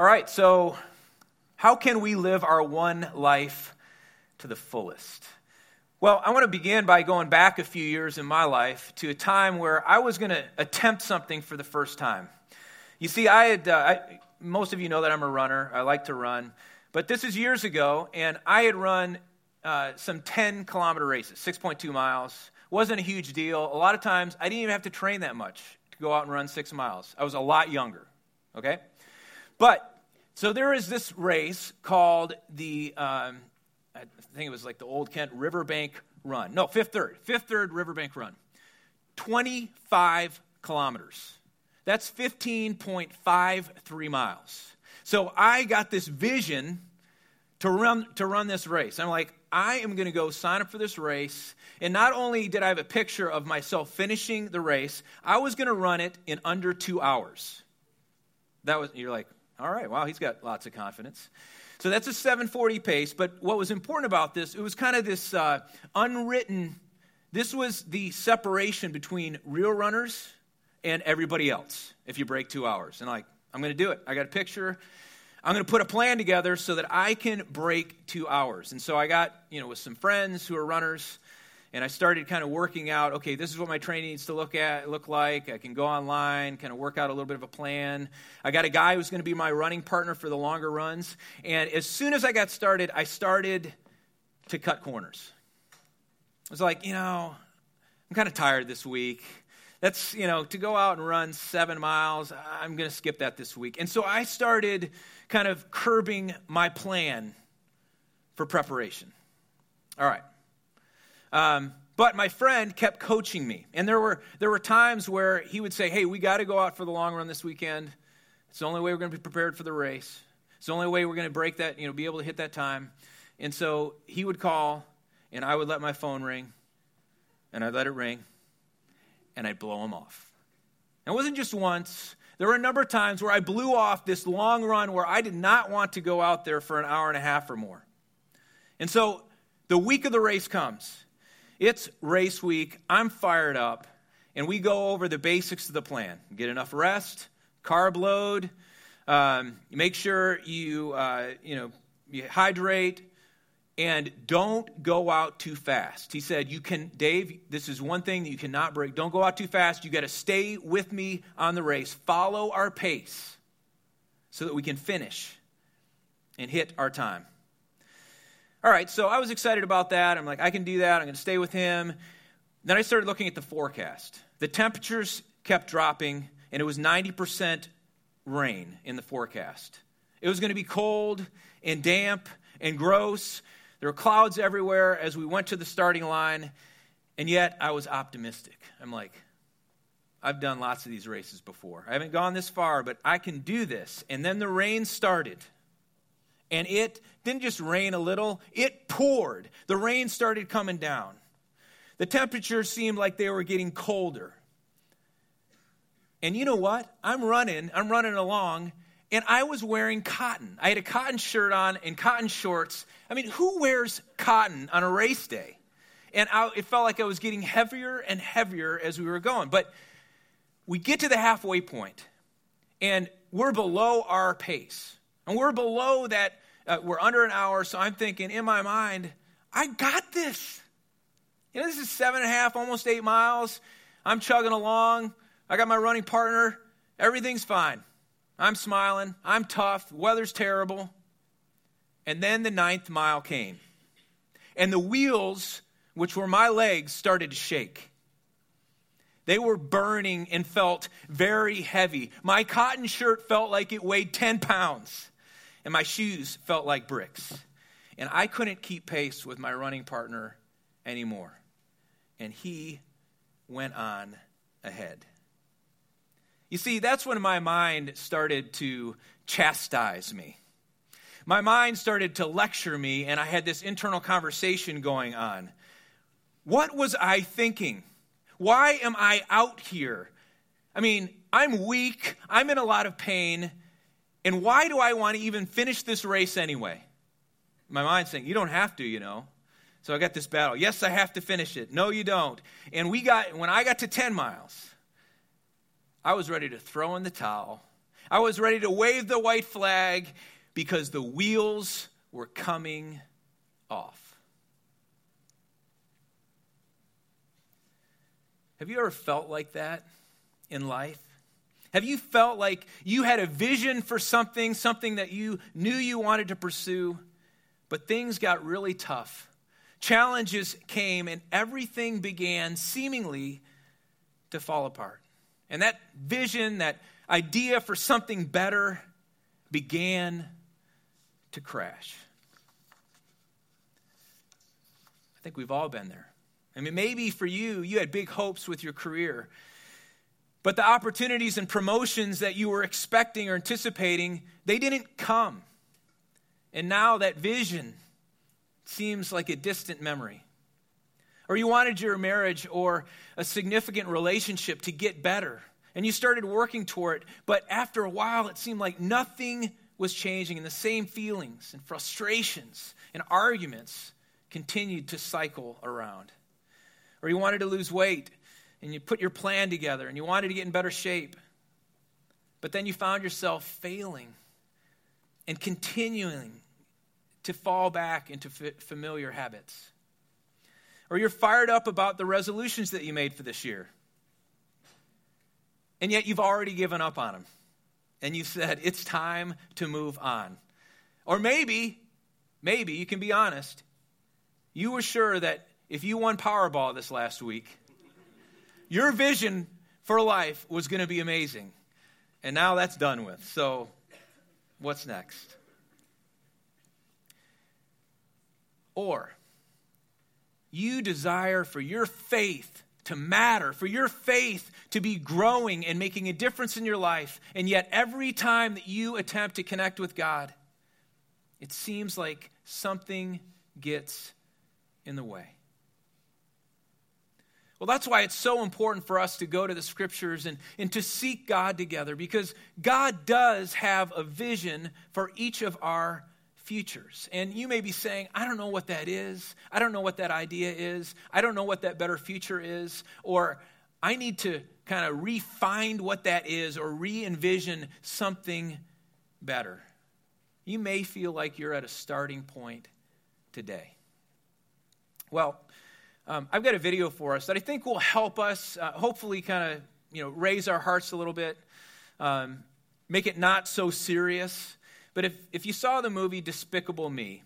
All right, so how can we live our one life to the fullest? Well, I want to begin by going back a few years in my life to a time where I was going to attempt something for the first time. You see, I had, uh, I, most of you know that I'm a runner. I like to run. But this is years ago, and I had run uh, some 10 kilometer races, 6.2 miles. Wasn't a huge deal. A lot of times, I didn't even have to train that much to go out and run six miles. I was a lot younger, okay? But so there is this race called the, um, I think it was like the Old Kent Riverbank Run. No, Fifth Third. Fifth Third Riverbank Run. 25 kilometers. That's 15.53 miles. So I got this vision to run, to run this race. I'm like, I am going to go sign up for this race. And not only did I have a picture of myself finishing the race, I was going to run it in under two hours. That was, you're like, all right, wow, he's got lots of confidence. So that's a 740 pace. But what was important about this, it was kind of this uh, unwritten, this was the separation between real runners and everybody else if you break two hours. And like, I'm going to do it. I got a picture. I'm going to put a plan together so that I can break two hours. And so I got, you know, with some friends who are runners, and I started kind of working out, okay, this is what my training needs to look at look like. I can go online, kind of work out a little bit of a plan. I got a guy who's going to be my running partner for the longer runs. And as soon as I got started, I started to cut corners. I was like, you know, I'm kind of tired this week. That's, you know, to go out and run seven miles, I'm going to skip that this week. And so I started kind of curbing my plan for preparation. All right. Um, but my friend kept coaching me. And there were, there were times where he would say, Hey, we got to go out for the long run this weekend. It's the only way we're going to be prepared for the race. It's the only way we're going to break that, you know, be able to hit that time. And so he would call, and I would let my phone ring, and I'd let it ring, and I'd blow him off. And it wasn't just once. There were a number of times where I blew off this long run where I did not want to go out there for an hour and a half or more. And so the week of the race comes, it's race week. I'm fired up. And we go over the basics of the plan get enough rest, carb load, um, make sure you, uh, you, know, you hydrate, and don't go out too fast. He said, You can, Dave, this is one thing that you cannot break. Don't go out too fast. You got to stay with me on the race. Follow our pace so that we can finish and hit our time. All right, so I was excited about that. I'm like, I can do that. I'm going to stay with him. Then I started looking at the forecast. The temperatures kept dropping, and it was 90% rain in the forecast. It was going to be cold and damp and gross. There were clouds everywhere as we went to the starting line, and yet I was optimistic. I'm like, I've done lots of these races before. I haven't gone this far, but I can do this. And then the rain started and it didn't just rain a little, it poured. The rain started coming down. The temperatures seemed like they were getting colder. And you know what? I'm running, I'm running along, and I was wearing cotton. I had a cotton shirt on and cotton shorts. I mean, who wears cotton on a race day? And I, it felt like I was getting heavier and heavier as we were going. But we get to the halfway point, and we're below our pace. And we're below that, uh, we're under an hour, so I'm thinking in my mind, I got this. You know, this is seven and a half, almost eight miles. I'm chugging along. I got my running partner. Everything's fine. I'm smiling. I'm tough. weather's terrible. And then the ninth mile came. And the wheels, which were my legs, started to shake. They were burning and felt very heavy. My cotton shirt felt like it weighed 10 pounds, and my shoes felt like bricks. And I couldn't keep pace with my running partner anymore. And he went on ahead. You see, that's when my mind started to chastise me. My mind started to lecture me, and I had this internal conversation going on. What was I thinking? Why am I out here? I mean, I'm weak, I'm in a lot of pain, and why do I want to even finish this race anyway? My mind's saying, You don't have to, you know. So I got this battle. Yes, I have to finish it. No, you don't. And we got when I got to 10 miles, I was ready to throw in the towel. I was ready to wave the white flag because the wheels were coming off. Have you ever felt like that in life? Have you felt like you had a vision for something, something that you knew you wanted to pursue, but things got really tough? Challenges came and everything began seemingly to fall apart. And that vision, that idea for something better began to crash. I think we've all been there. I mean, maybe for you, you had big hopes with your career, but the opportunities and promotions that you were expecting or anticipating, they didn't come. And now that vision seems like a distant memory. Or you wanted your marriage or a significant relationship to get better, and you started working toward it, but after a while, it seemed like nothing was changing, and the same feelings and frustrations and arguments continued to cycle around. Or you wanted to lose weight, and you put your plan together, and you wanted to get in better shape, but then you found yourself failing and continuing to fall back into familiar habits. Or you're fired up about the resolutions that you made for this year, and yet you've already given up on them and you said, it's time to move on. Or maybe, maybe you can be honest, you were sure that if you won Powerball this last week, your vision for life was going to be amazing. And now that's done with. So, what's next? Or, you desire for your faith to matter, for your faith to be growing and making a difference in your life. And yet, every time that you attempt to connect with God, it seems like something gets in the way. Well, that's why it's so important for us to go to the scriptures and, and to seek God together because God does have a vision for each of our futures. And you may be saying, I don't know what that is. I don't know what that idea is. I don't know what that better future is. Or I need to kind of refine what that is or re envision something better. You may feel like you're at a starting point today. Well, um, I've got a video for us that I think will help us, uh, hopefully, kind of you know raise our hearts a little bit, um, make it not so serious. But if, if you saw the movie Despicable Me,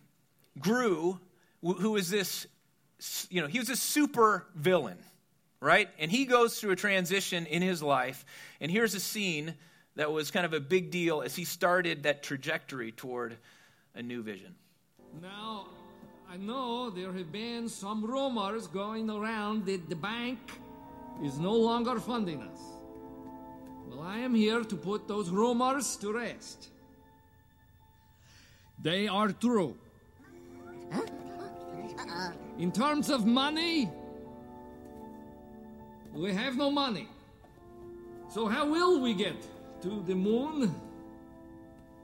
Gru, who is this, you know, he was a super villain, right? And he goes through a transition in his life. And here's a scene that was kind of a big deal as he started that trajectory toward a new vision. Now, I know there have been some rumors going around that the bank is no longer funding us. Well, I am here to put those rumors to rest. They are true. In terms of money, we have no money. So, how will we get to the moon?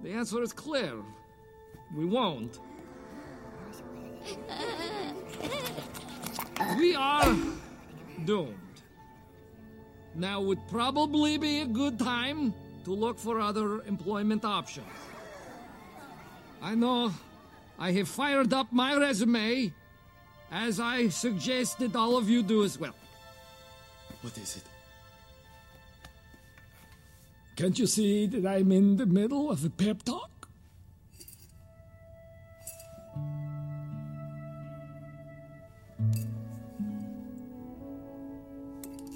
The answer is clear we won't. We are doomed. Now would probably be a good time to look for other employment options. I know I have fired up my resume, as I suggested all of you do as well. What is it? Can't you see that I'm in the middle of a pep talk?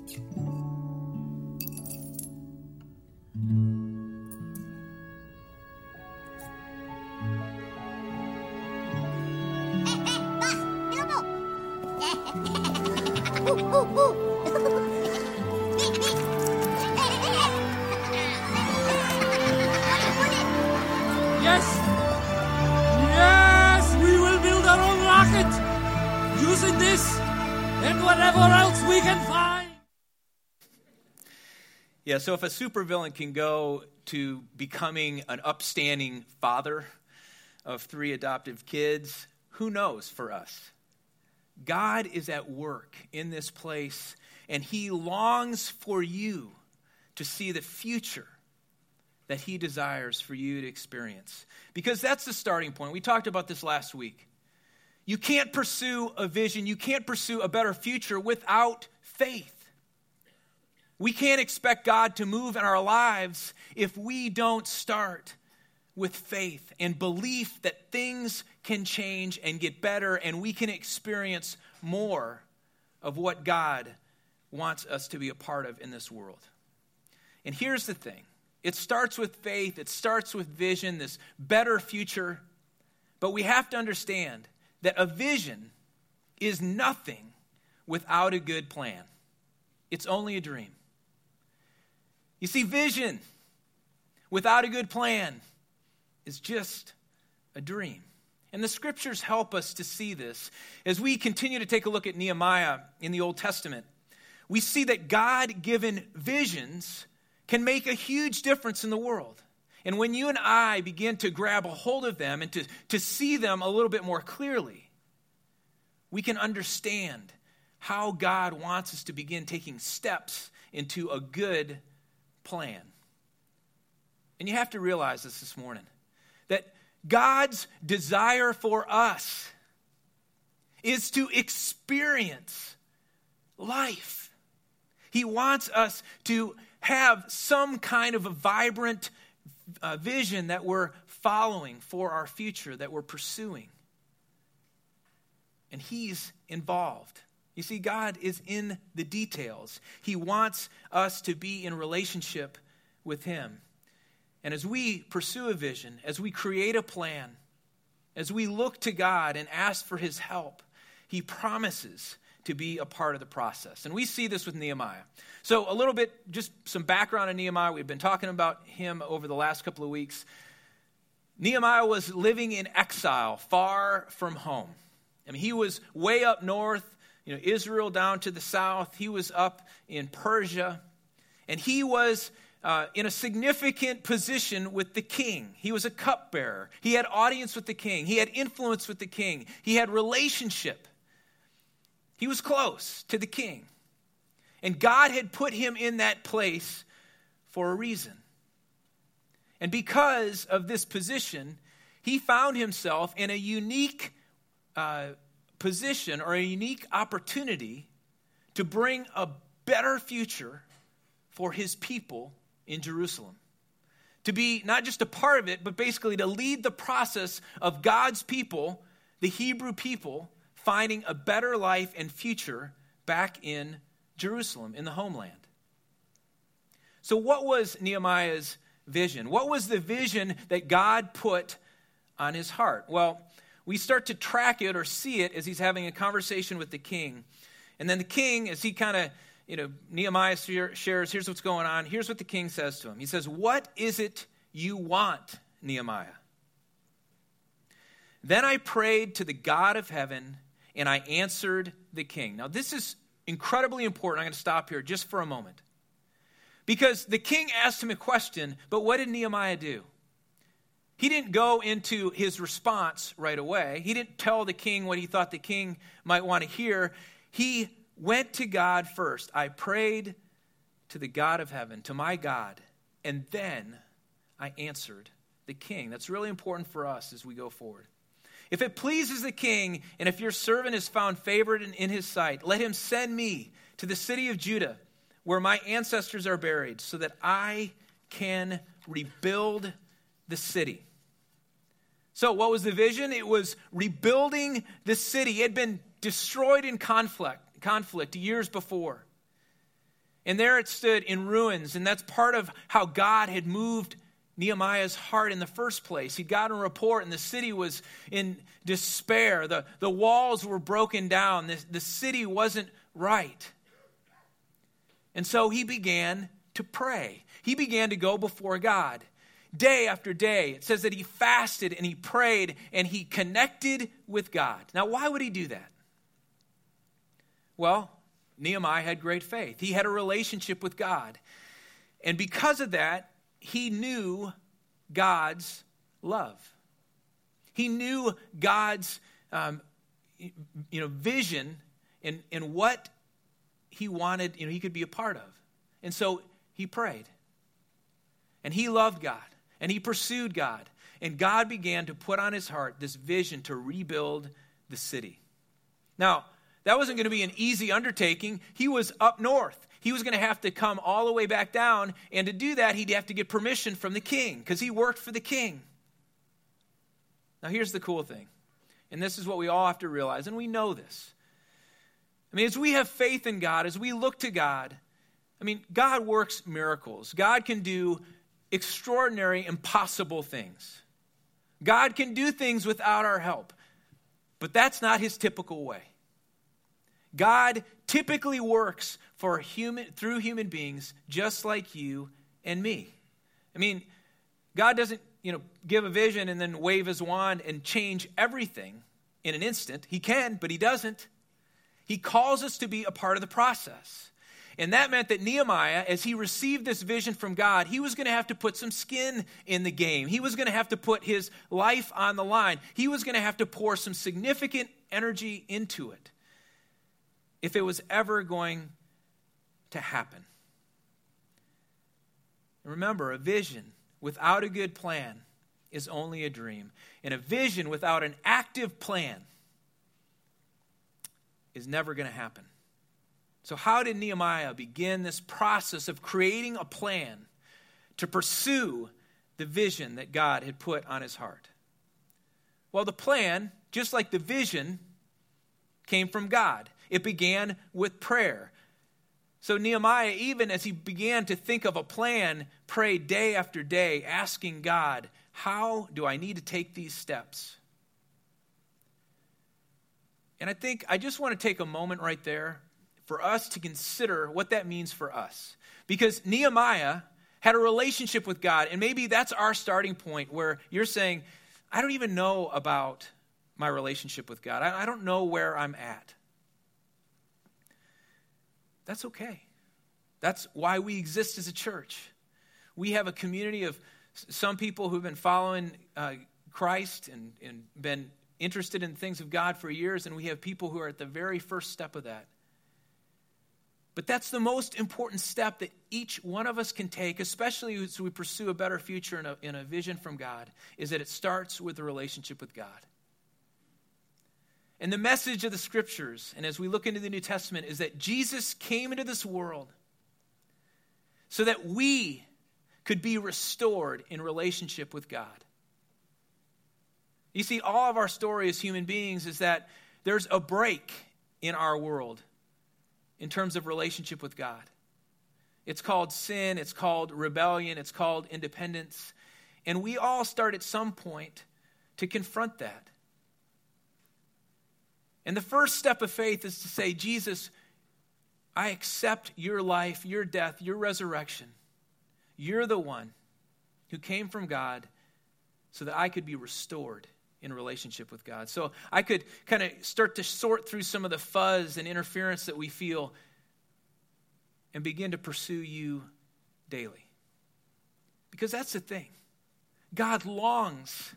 Can find. Yeah, so if a supervillain can go to becoming an upstanding father of three adoptive kids, who knows for us? God is at work in this place, and He longs for you to see the future that He desires for you to experience. Because that's the starting point. We talked about this last week. You can't pursue a vision, you can't pursue a better future without faith. We can't expect God to move in our lives if we don't start with faith and belief that things can change and get better and we can experience more of what God wants us to be a part of in this world. And here's the thing it starts with faith, it starts with vision, this better future. But we have to understand that a vision is nothing without a good plan, it's only a dream. You see, vision without a good plan is just a dream. And the scriptures help us to see this. As we continue to take a look at Nehemiah in the Old Testament, we see that God given visions can make a huge difference in the world. And when you and I begin to grab a hold of them and to, to see them a little bit more clearly, we can understand how God wants us to begin taking steps into a good plan. And you have to realize this this morning that God's desire for us is to experience life. He wants us to have some kind of a vibrant uh, vision that we're following for our future, that we're pursuing. And He's involved. You see, God is in the details. He wants us to be in relationship with Him. And as we pursue a vision, as we create a plan, as we look to God and ask for His help, He promises to be a part of the process. And we see this with Nehemiah. So, a little bit, just some background on Nehemiah. We've been talking about him over the last couple of weeks. Nehemiah was living in exile, far from home. I mean, he was way up north, you know, Israel down to the south. He was up in Persia. And he was uh, in a significant position with the king. He was a cupbearer. He had audience with the king. He had influence with the king. He had relationship. He was close to the king. And God had put him in that place for a reason. And because of this position, he found himself in a unique uh, position or a unique opportunity to bring a better future for his people in Jerusalem. To be not just a part of it, but basically to lead the process of God's people, the Hebrew people, finding a better life and future back in Jerusalem, in the homeland. So, what was Nehemiah's vision? What was the vision that God put on his heart? Well, we start to track it or see it as he's having a conversation with the king. And then the king, as he kind of you know, Nehemiah shares, here's what's going on. Here's what the king says to him. He says, What is it you want, Nehemiah? Then I prayed to the God of heaven, and I answered the king. Now, this is incredibly important. I'm going to stop here just for a moment. Because the king asked him a question, but what did Nehemiah do? He didn't go into his response right away. He didn't tell the king what he thought the king might want to hear. He went to God first. I prayed to the God of heaven, to my God, and then I answered the king. That's really important for us as we go forward. If it pleases the king, and if your servant is found favored in, in, his sight, let him send me to the city of Judah, where my ancestors are buried, so that I can rebuild the city. So, what was the vision? It was rebuilding the city. It had been destroyed in conflict conflict years before. And there it stood in ruins, and that's part of how God had moved Nehemiah's heart in the first place. He'd gotten a report, and the city was in despair. The, the walls were broken down, the, the city wasn't right. And so he began to pray. He began to go before God day after day. It says that he fasted and he prayed and he connected with God. Now, why would he do that? Well, Nehemiah had great faith. He had a relationship with God. And because of that, he knew God's love. He knew God's um, you know, vision and, and what he wanted, you know, he could be a part of. And so he prayed. And he loved God and he pursued God. And God began to put on his heart this vision to rebuild the city. Now, that wasn't going to be an easy undertaking. He was up north. He was going to have to come all the way back down. And to do that, he'd have to get permission from the king because he worked for the king. Now, here's the cool thing. And this is what we all have to realize, and we know this. I mean, as we have faith in God, as we look to God, I mean, God works miracles. God can do extraordinary, impossible things. God can do things without our help, but that's not his typical way. God typically works for human through human beings just like you and me. I mean, God doesn't, you know, give a vision and then wave his wand and change everything in an instant. He can, but he doesn't. He calls us to be a part of the process. And that meant that Nehemiah, as he received this vision from God, he was going to have to put some skin in the game. He was going to have to put his life on the line. He was going to have to pour some significant energy into it if it was ever going to happen. Remember, a vision without a good plan is only a dream. And a vision without an active plan is never going to happen. So, how did Nehemiah begin this process of creating a plan to pursue the vision that God had put on his heart? Well, the plan, just like the vision, came from God. It began with prayer. So, Nehemiah, even as he began to think of a plan, prayed day after day, asking God, How do I need to take these steps? And I think I just want to take a moment right there for us to consider what that means for us. Because Nehemiah had a relationship with God, and maybe that's our starting point where you're saying, I don't even know about my relationship with God, I, don't know where I'm at. That's okay. That's why we exist as a church. We have a community of some people who've been following uh, Christ and, and been interested in things of God for years, and we have people who are at the very first step of that. But that's the most important step that each one of us can take, especially as we pursue a better future and a, in a vision from God, is that it starts with a relationship with God. And the message of the scriptures, and as we look into the New Testament, is that Jesus came into this world so that we could be restored in relationship with God. You see, all of our story as human beings is that there's a break in our world in terms of relationship with God. It's called sin, it's called rebellion, it's called independence. And we all start at some point to confront that. And the first step of faith is to say, Jesus, I accept your life, your death, your resurrection. You're the one who came from God so that I could be restored in relationship with God. So I could kind of start to sort through some of the fuzz and interference that we feel and begin to pursue you daily. Because that's the thing. God longs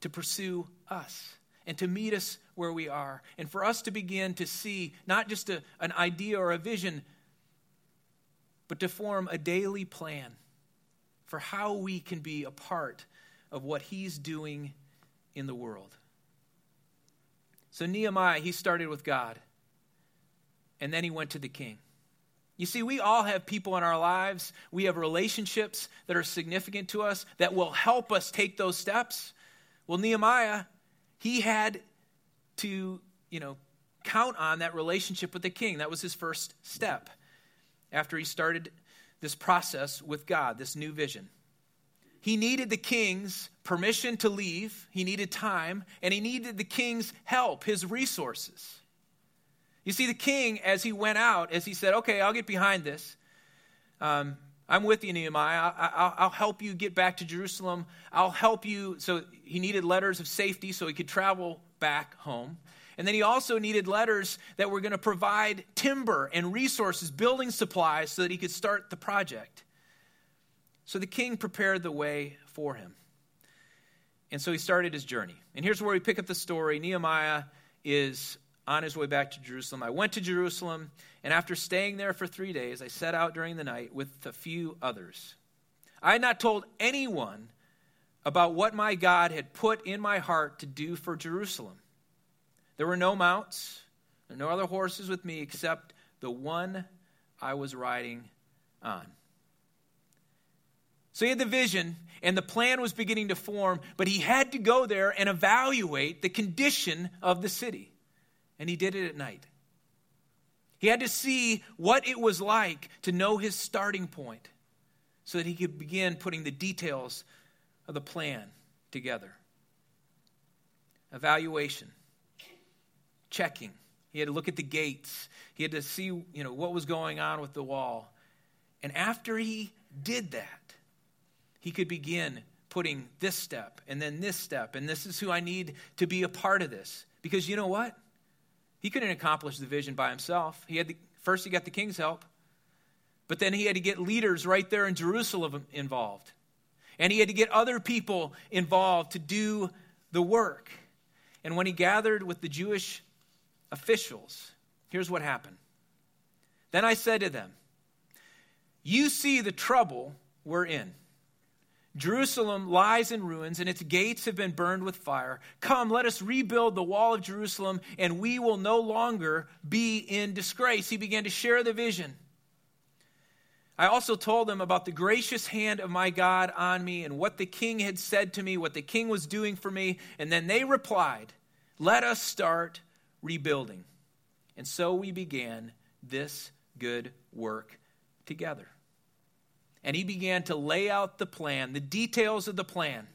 to pursue us and to meet us where we are, and for us to begin to see not just a, an idea or a vision, but to form a daily plan for how we can be a part of what He's doing in the world. So, Nehemiah, he started with God, and then he went to the king. You see, we all have people in our lives, we have relationships that are significant to us that will help us take those steps. Well, Nehemiah, he had to, you know, count on that relationship with the king. That was his first step after he started this process with God, this new vision. He needed the king's permission to leave, he needed time, and he needed the king's help, his resources. You see, the king, as he went out, as he said, Okay, I'll get behind this. Um, I'm with you, Nehemiah. I, will help you get back to Jerusalem. I'll help you. So he needed letters of safety so he could travel back home. And then he also needed letters that were going to provide timber and resources, building supplies, so that he could start the project. So the king prepared the way for him. And so he started his journey. And here's where we pick up the story Nehemiah is on his way back to Jerusalem. I went to Jerusalem, and after staying there for three days, I set out during the night with a few others. I had not told anyone about what my God had put in my heart to do for Jerusalem. There were no mounts, no other horses with me except the one I was riding on. So he had the vision, and the plan was beginning to form, but he had to go there and evaluate the condition of the city. And he did it at night. He had to see what it was like to know his starting point so that he could begin putting the details of the plan together. Evaluation, checking. He had to look at the gates. He had to see, you know, what was going on with the wall. And after he did that, he could begin putting this step and then this step, and this is who I need to be a part of this. Because you know what? He couldn't accomplish the vision by himself. He had the, first he got the king's help, but then he had to get leaders right there in Jerusalem involved. And he had to get other people involved to do the work. And when he gathered with the Jewish officials, here's what happened. Then I said to them, You see the trouble we're in. Jerusalem lies in ruins, and its gates have been burned with fire. Come, let us rebuild the wall of Jerusalem, and we will no longer be in disgrace. He began to share the vision. I also told them about the gracious hand of my God on me and what the king had said to me, what the king was doing for me. And then they replied, Let us start rebuilding. And so we began this good work together. And he began to lay out the plan, the details of the plan,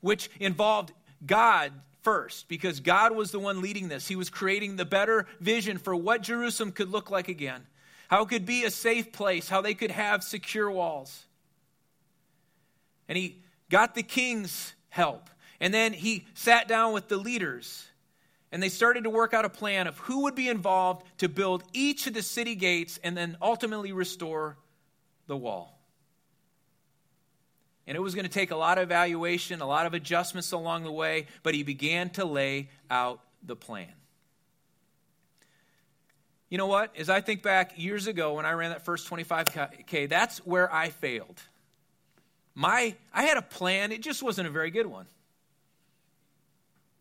which involved God first, because God was the one leading this. He was creating the better vision for what Jerusalem could look like again how it could be a safe place, how they could have secure walls. And he got the king's help. And then he sat down with the leaders. And they started to work out a plan of who would be involved to build each of the city gates and then ultimately restore the wall. And it was going to take a lot of evaluation, a lot of adjustments along the way, but he began to lay out the plan. You know what? As I think back years ago when I ran that first 25K, that's where I failed. My, I had a plan, it just wasn't a very good one.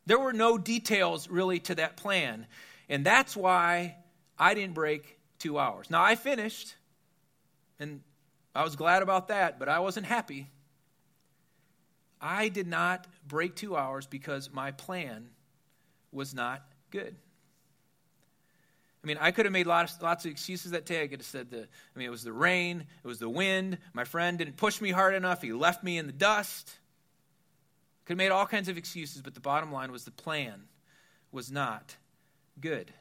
There were no details really to that plan. And that's why I didn't break two hours. Now, I finished, and I was glad about that, but I wasn't happy. I did not break two hours because my plan was not good. I mean, I could have made lots, lots of excuses that day. I could have said, the, I mean, it was the rain, it was the wind, my friend didn't push me hard enough, he left me in the dust. Could have made all kinds of excuses, but the bottom line was the plan was not good.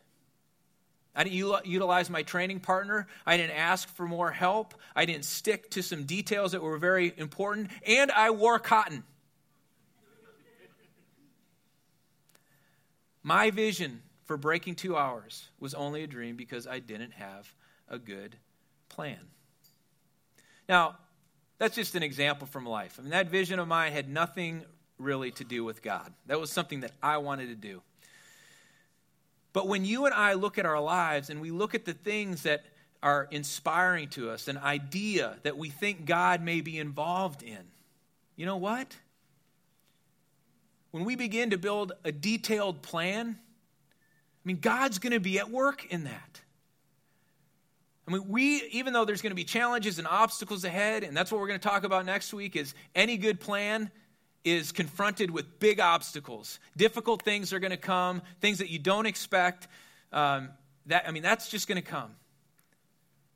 I didn't utilize my training partner. I didn't ask for more help. I didn't stick to some details that were very important. And I wore cotton. My vision for breaking two hours was only a dream because I didn't have a good plan. Now, that's just an example from life. I mean, that vision of mine had nothing really to do with God. That was something that I wanted to do. But when you and I look at our lives and we look at the things that are inspiring to us, an idea that we think God may be involved in, you know what? When we begin to build a detailed plan, I mean, God's going to be at work in that. I mean, we, even though there's going to be challenges and obstacles ahead, and that's what we're going to talk about next week, is any good plan is confronted with big obstacles. Difficult things are going to come, things that you don't expect. Um, that, I mean, that's just going to come.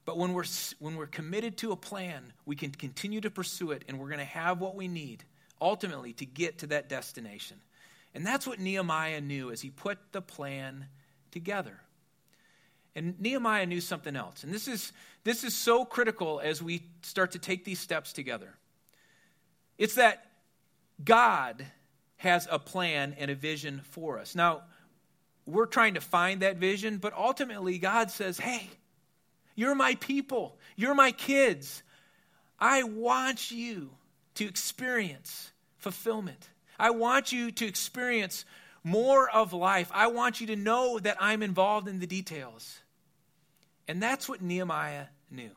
But when we're, when we're committed to a plan, we can continue to pursue it, and we're going to have what we need ultimately to get to that destination. And that's what Nehemiah knew as he put the plan together. And Nehemiah knew something else. And this is, this is so critical as we start to take these steps together. It's that God has a plan and a vision for us. Now, we're trying to find that vision, but ultimately, God says, Hey, you're my people, you're my kids. I want you to experience fulfillment. I want you to experience more of life. I want you to know that I'm involved in the details. And that's what Nehemiah knew.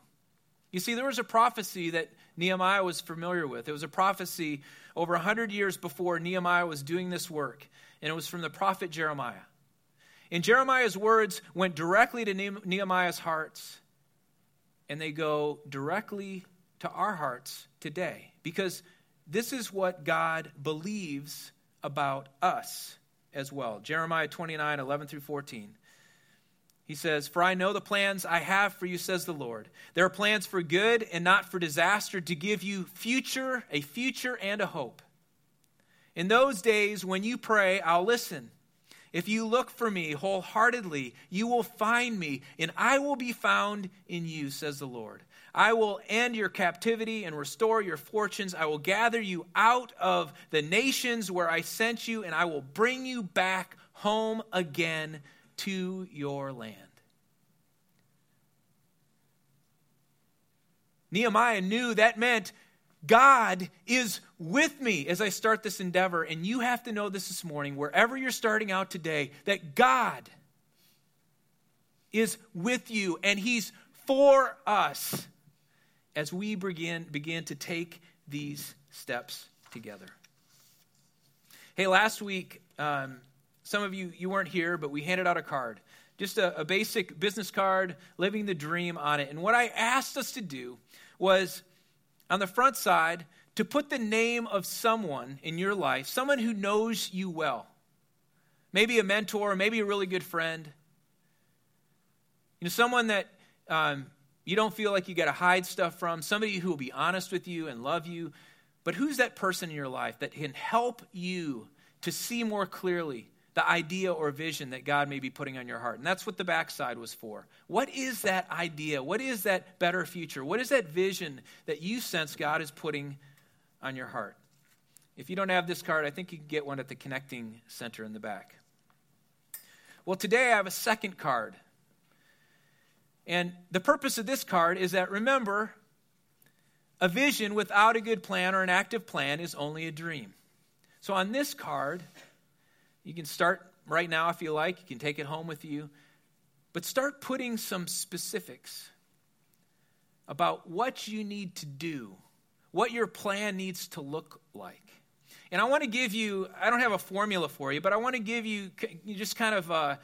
You see, there was a prophecy that Nehemiah was familiar with. It was a prophecy over 100 years before Nehemiah was doing this work, and it was from the prophet Jeremiah. And Jeremiah's words went directly to Nehemiah's hearts, and they go directly to our hearts today because this is what God believes about us as well. Jeremiah 29 11 through 14. He says, For I know the plans I have for you, says the Lord. There are plans for good and not for disaster, to give you future, a future and a hope. In those days, when you pray, I'll listen. If you look for me wholeheartedly, you will find me, and I will be found in you, says the Lord. I will end your captivity and restore your fortunes. I will gather you out of the nations where I sent you, and I will bring you back home again to your land. Nehemiah knew that meant God is with me as I start this endeavor. And you have to know this this morning, wherever you're starting out today, that God is with you and He's for us as we begin, begin to take these steps together. Hey, last week, um, some of you, you weren't here, but we handed out a card. Just a, a basic business card, living the dream on it. And what I asked us to do was on the front side to put the name of someone in your life, someone who knows you well. Maybe a mentor, maybe a really good friend. You know, someone that um, you don't feel like you got to hide stuff from, somebody who will be honest with you and love you. But who's that person in your life that can help you to see more clearly the idea or vision that God may be putting on your heart. And that's what the backside was for. What is that idea? What is that better future? What is that vision that you sense God is putting on your heart? If you don't have this card, I think you can get one at the connecting center in the back. Well, today I have a second card. And the purpose of this card is that remember, a vision without a good plan or an active plan is only a dream. So on this card, you can start right now if you like, you can take it home with you. But start putting some specifics about what you need to do, what your plan needs to look like. And I want to give you, I don't have a formula for you, but I want to give you just kind of a,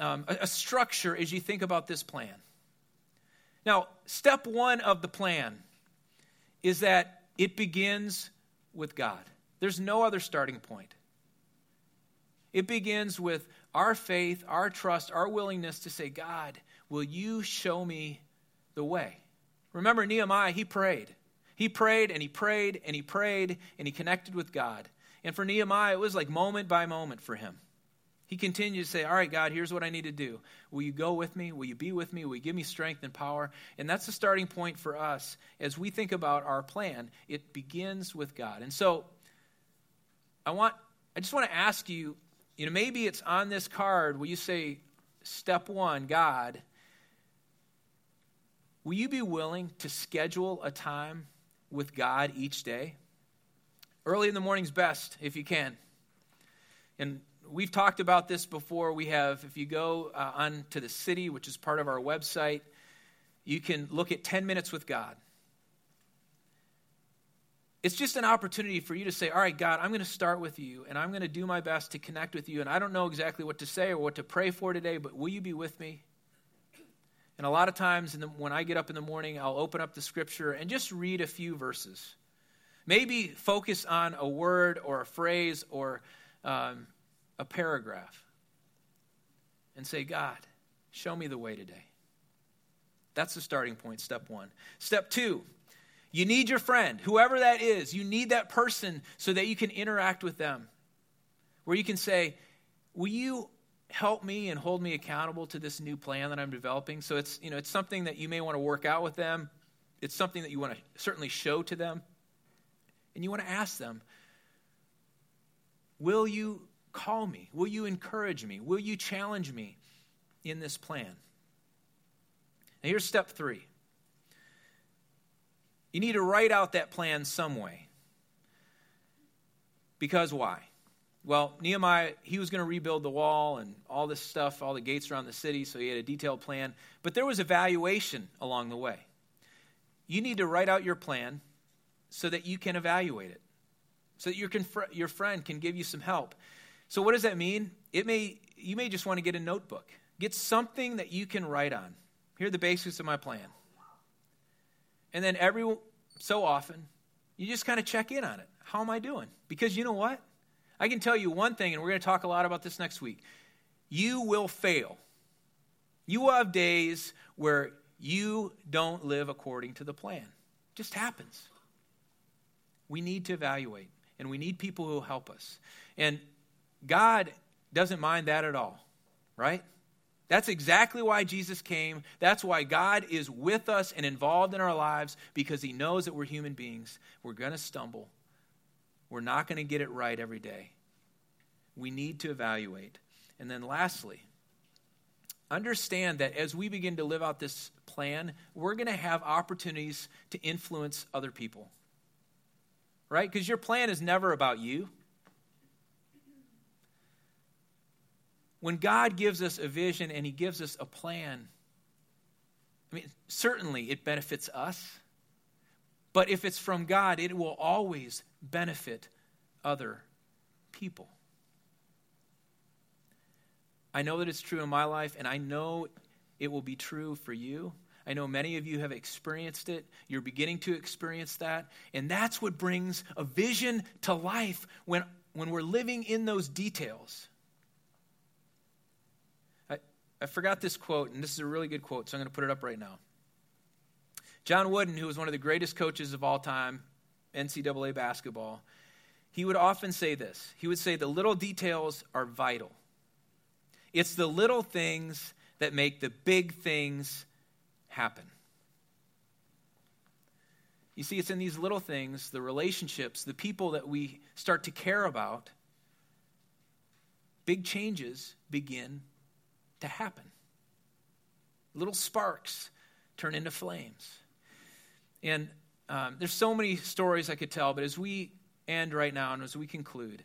um, a structure as you think about this plan. Now, step one of the plan is that it begins with God. There's no other starting point. It begins with our faith, our trust, our willingness to say, God, will you show me the way? Remember, Nehemiah, he prayed. He prayed and he prayed and he prayed and he connected with God. And for Nehemiah, it was like moment by moment for him. He continued to say, All right, God, here's what I need to do. Will you go with me? Will you be with me? Will you give me strength and power? And that's the starting point for us as we think about our plan. It begins with God. And so I want I just want to ask you you know, maybe it's on this card where you say, step one, God. Will you be willing to schedule a time with God each day? Early in the morning's best if you can. And we've talked about this before. We have, if you go uh, on to the city, which is part of our website, you can look at 10 minutes with God it's just an opportunity for you to say, All right, God, I'm going to start with you, and I'm going to do my best to connect with you. And I don't know exactly what to say or what to pray for today, but will you be with me? And a lot of times the, when I get up in the morning, I'll open up the scripture and just read a few verses. Maybe focus on a word or a phrase or um, a paragraph and say, God, show me the way today. That's the starting point, step one. Step two, you need your friend, whoever that is. You need that person so that you can interact with them. Where you can say, Will you help me and hold me accountable to this new plan that I'm developing? So it's, you know, it's something that you may want to work out with them. It's something that you want to certainly show to them. And you want to ask them, Will you call me? Will you encourage me? Will you challenge me in this plan? Now, here's step three you need to write out that plan some way. Because why? Well, Nehemiah, he was going to rebuild the wall and all this stuff, all the gates around the city, so he had a detailed plan. But there was evaluation along the way. you need to write out your plan so that you can evaluate it, so that your, conf- your friend can give you some help. So, what does that mean? It may, you may just want to get a notebook, get something that you can write on. Here are the basics of my plan. And then every so often, you just kind of check in on it. How am I doing? Because you know what? I can tell you one thing, and we're going to talk a lot about this next week. You will fail. You will have days where you don't live according to the plan. It just happens. We need to evaluate, and we need people who will help us. And God doesn't mind that at all, right? That's exactly why Jesus came. That's why God is with us and involved in our lives because he knows that we're human beings. We're going to stumble. We're not going to get it right every day. We need to evaluate. And then lastly, understand that as we begin to live out this plan, we're going to have opportunities to influence other people. Right? Because your plan is never about you. When God gives us a vision and He gives us a plan, I mean, certainly it benefits us. But if it's from God, it will always benefit other people. I know that it's true in my life, and I know it will be true for you. I know many of you have experienced it. You're beginning to experience that. And that's what brings a vision to life when, when we're living in those details. I, forgot this quote, and this is a really good quote, so I'm going to put it up right now. John Wooden, who was one of the greatest coaches of all time, NCAA basketball, he would often say this. He would say, The little details are vital. It's the little things that make the big things happen. You see, it's in these little things, the relationships, the people that we start to care about, big changes begin to happen. Little sparks turn into flames. And um, there's so many stories I could tell, but as we end right now and as we conclude,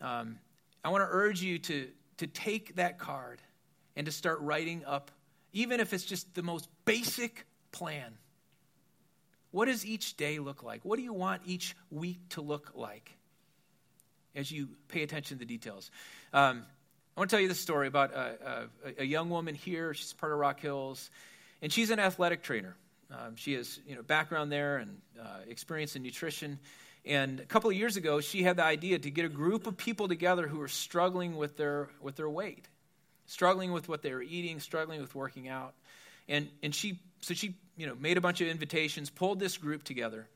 um, I want to urge you to, to take that card and to start writing up, even if it's just the most basic plan. What does each day look like? What do you want each week to look like as you pay attention to the details? Um, I want to tell you this story about a, a, a, young woman here. She's part of Rock Hills, and she's an athletic trainer. Um, she has you know background there and uh, experience in nutrition. And a couple of years ago, she had the idea to get a group of people together who were struggling with their, with their weight, struggling with what they were eating, struggling with working out. And, and she, so she you know, made a bunch of invitations, pulled this group together.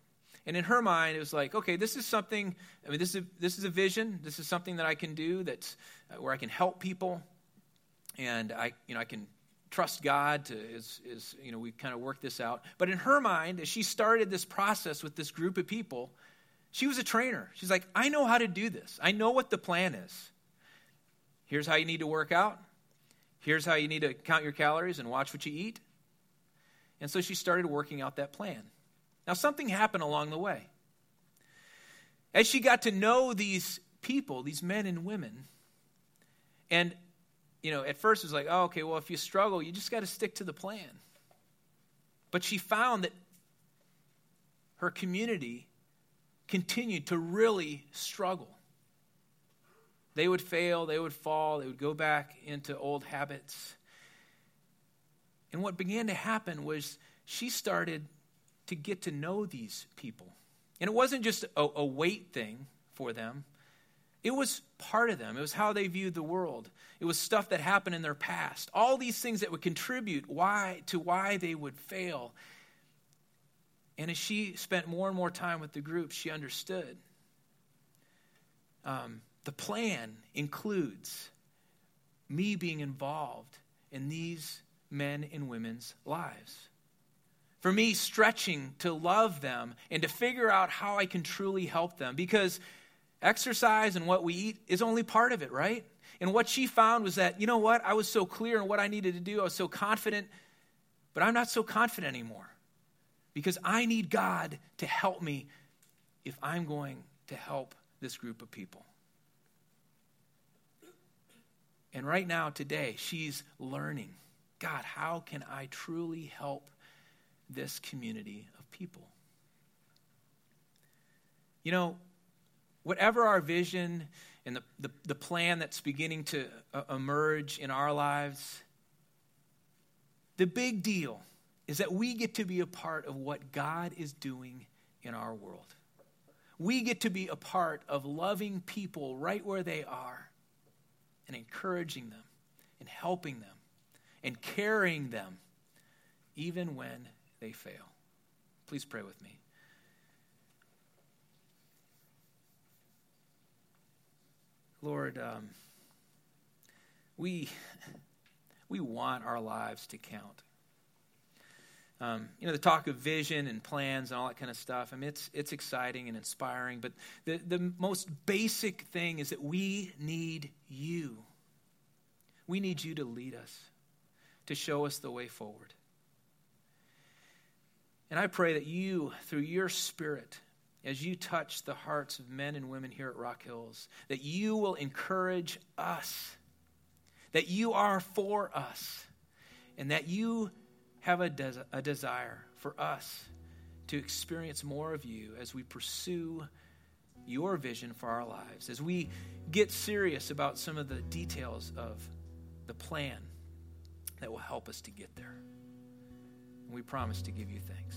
And in her mind, it was like, okay, this is something, I mean, this is, this is a vision. This is something that I can do that's uh, where I can help people. And I, you know, I can trust God to, is, is, you know, we kind of work this out. But in her mind, as she started this process with this group of people, she was a trainer. She's like, I know how to do this. I know what the plan is. Here's how you need to work out. Here's how you need to count your calories and watch what you eat. And so she started working out that plan. Now, something happened along the way. As she got to know these people, these men and women, and, you know, at first it was like, oh, okay, well, if you struggle, you just got to stick to the plan. But she found that her community continued to really struggle. They would fail, they would fall, they would go back into old habits. And what began to happen was she started to get to know these people. And it wasn't just a, a weight thing for them, it was part of them. It was how they viewed the world. It was stuff that happened in their past. All these things that would contribute why, to why they would fail. And as she spent more and more time with the group, she understood. Um, the plan includes me being involved in these men and women's lives. For me, stretching to love them and to figure out how I can truly help them. Because exercise and what we eat is only part of it, right? And what she found was that, you know what? I was so clear in what I needed to do, I was so confident, but I'm not so confident anymore because I need God to help me if I'm going to help this group of people. And right now, today, she's learning God, how can I truly help this community of people. You know, whatever our vision and the, the, the plan that's beginning to uh, emerge in our lives, the big deal is that we get to be a part of what God is doing in our world. We get to be a part of loving people right where they are and encouraging them and helping them and carrying them even when they fail. Please pray with me. Lord, um, we, we want our lives to count. Um, you know, the talk of vision and plans and all that kind of stuff, I mean, it's, it's exciting and inspiring, but the, the most basic thing is that we need you. We need you to lead us, to show us the way forward. And I pray that you, through your Spirit, as you touch the hearts of men and women here at Rock Hills, that you will encourage us, that you are for us, and that you have a, des- a desire for us to experience more of you as we pursue your vision for our lives, as we get serious about some of the details of the plan that will help us to get there. We promise to give you thanks.